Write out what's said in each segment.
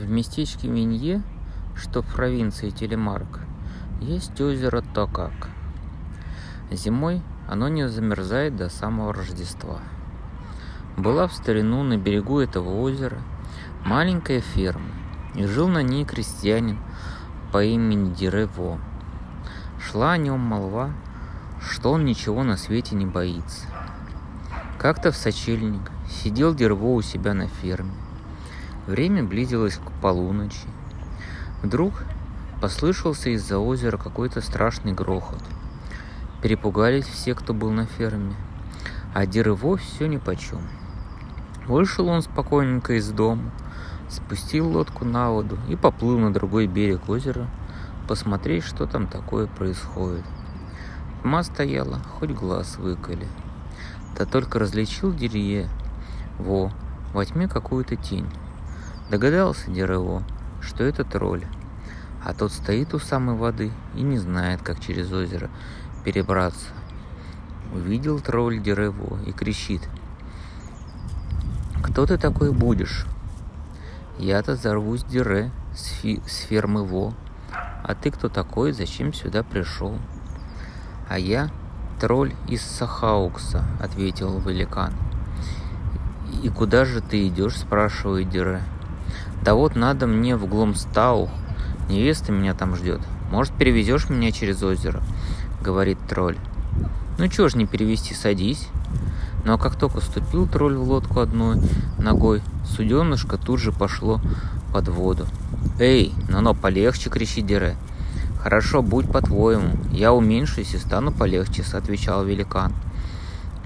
В местечке Минье, что в провинции Телемарк, есть озеро Токак. Зимой оно не замерзает до самого Рождества. Была в старину на берегу этого озера маленькая ферма, и жил на ней крестьянин по имени Дирево. Шла о нем молва, что он ничего на свете не боится. Как-то в сочельник сидел Дерво у себя на ферме – Время близилось к полуночи. Вдруг послышался из-за озера какой-то страшный грохот. Перепугались все, кто был на ферме, а Дерыво все нипочем. Вышел он спокойненько из дома, спустил лодку на воду и поплыл на другой берег озера, посмотреть, что там такое происходит. Тьма стояла, хоть глаз выколи. Да только различил Дерье, во, во тьме какую-то тень. Догадался Дерево, что это тролль, а тот стоит у самой воды и не знает, как через озеро перебраться. Увидел тролль Дерево и кричит. «Кто ты такой будешь?» «Я-то зарвусь Дере с, фи- с фермы Во. А ты кто такой, зачем сюда пришел?» «А я тролль из Сахаукса», — ответил великан. «И куда же ты идешь?» — спрашивает Дере. Да вот надо мне в Гломстау. Невеста меня там ждет. Может, перевезешь меня через озеро? Говорит тролль. Ну чего ж не перевести, садись. Ну а как только ступил тролль в лодку одной ногой, суденышко тут же пошло под воду. «Эй, ну-но, полегче!» — кричит Дере. «Хорошо, будь по-твоему. Я уменьшусь и стану полегче», — отвечал великан.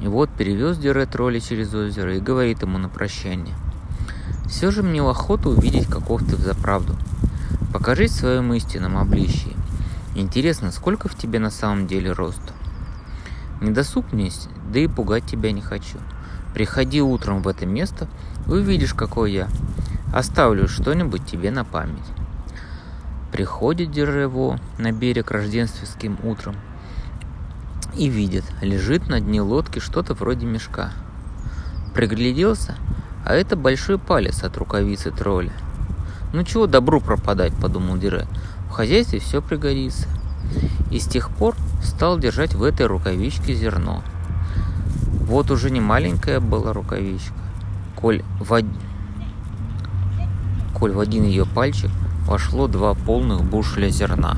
И вот перевез Дере тролля через озеро и говорит ему на прощание. Все же мне охота увидеть, каков ты взаправду. Покажись в своем истинном обличии. Интересно, сколько в тебе на самом деле роста? Не досуг мне, да и пугать тебя не хочу. Приходи утром в это место, увидишь, какой я. Оставлю что-нибудь тебе на память. Приходит Дерево на берег рождественским утром и видит, лежит на дне лодки что-то вроде мешка. Пригляделся, а это большой палец от рукавицы тролля. Ну чего добру пропадать, подумал Дире. В хозяйстве все пригодится. И с тех пор стал держать в этой рукавичке зерно. Вот уже не маленькая была рукавичка. Коль в, од... Коль в один ее пальчик вошло два полных бушля зерна.